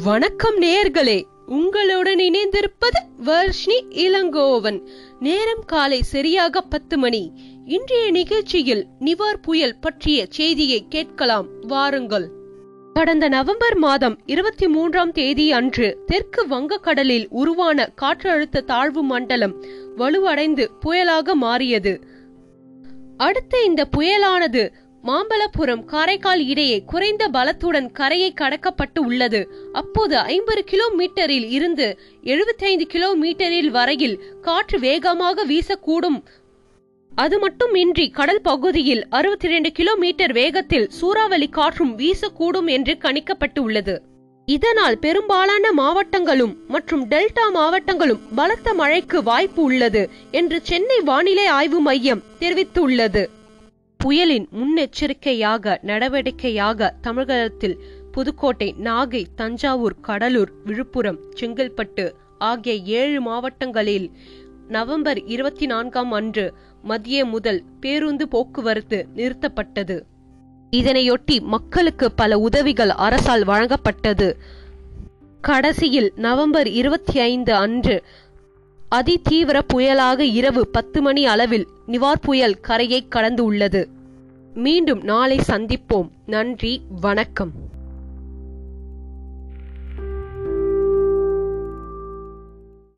வணக்கம் நேர்களே உங்களுடன் இணைந்திருப்பது வர்ஷினி இளங்கோவன். நேரம் காலை சரியாக பத்து மணி. இன்றைய நிகழ்ச்சியில் நிவார் புயல் பற்றிய செய்தியை கேட்கலாம். வாருங்கள். கடந்த நவம்பர் மாதம் இருபத்தி மூன்றாம் தேதி அன்று தெற்கு வங்கக்கடலில் உருவான காற்றழுத்த தாழ்வு மண்டலம் வலுவடைந்து புயலாக மாறியது. அடுத்த இந்த புயலானது மாம்பலபுரம் காரைக்கால் இடையே குறைந்த பலத்துடன் கரையை கடக்கப்பட்டு உள்ளது. அப்போது ஐம்பது கிலோமீட்டரில் இருந்து எழுபத்தைந்து கிலோமீட்டரில் வரையில் காற்று வேகமாக வீசக்கூடும். அது மட்டுமின்றி கடல் பகுதியில் அறுபத்தி இரண்டு கிலோமீட்டர் வேகத்தில் சூறாவளி காற்றும் வீசக்கூடும் என்று கணிக்கப்பட்டு உள்ளது இதனால் பெரும்பாலான மாவட்டங்களும் மற்றும் டெல்டா மாவட்டங்களும் பலத்த மழைக்கு வாய்ப்பு உள்ளது என்று சென்னை வானிலை ஆய்வு மையம் தெரிவித்துள்ளது. புயலின் முன்னெச்சரிக்கையாக நடவடிக்கையாக தமிழகத்தில் புதுக்கோட்டை நாகை தஞ்சாவூர் கடலூர் விழுப்புரம் செங்கல்பட்டு ஆகிய ஏழு மாவட்டங்களில் நவம்பர் இருபத்தி நான்காம் அன்று மதிய முதல் பேருந்து போக்குவரத்து நிறுத்தப்பட்டது. இதனையொட்டி மக்களுக்கு பல உதவிகள் அரசால் வழங்கப்பட்டது. கடைசியில் நவம்பர் இருபத்தி ஐந்து அன்று அதிதீவிர புயலாக இரவு பத்து மணி அளவில் நிவார் புயல் கரையை கடந்து உள்ளது மீண்டும் நாளை சந்திப்போம். நன்றி வணக்கம்.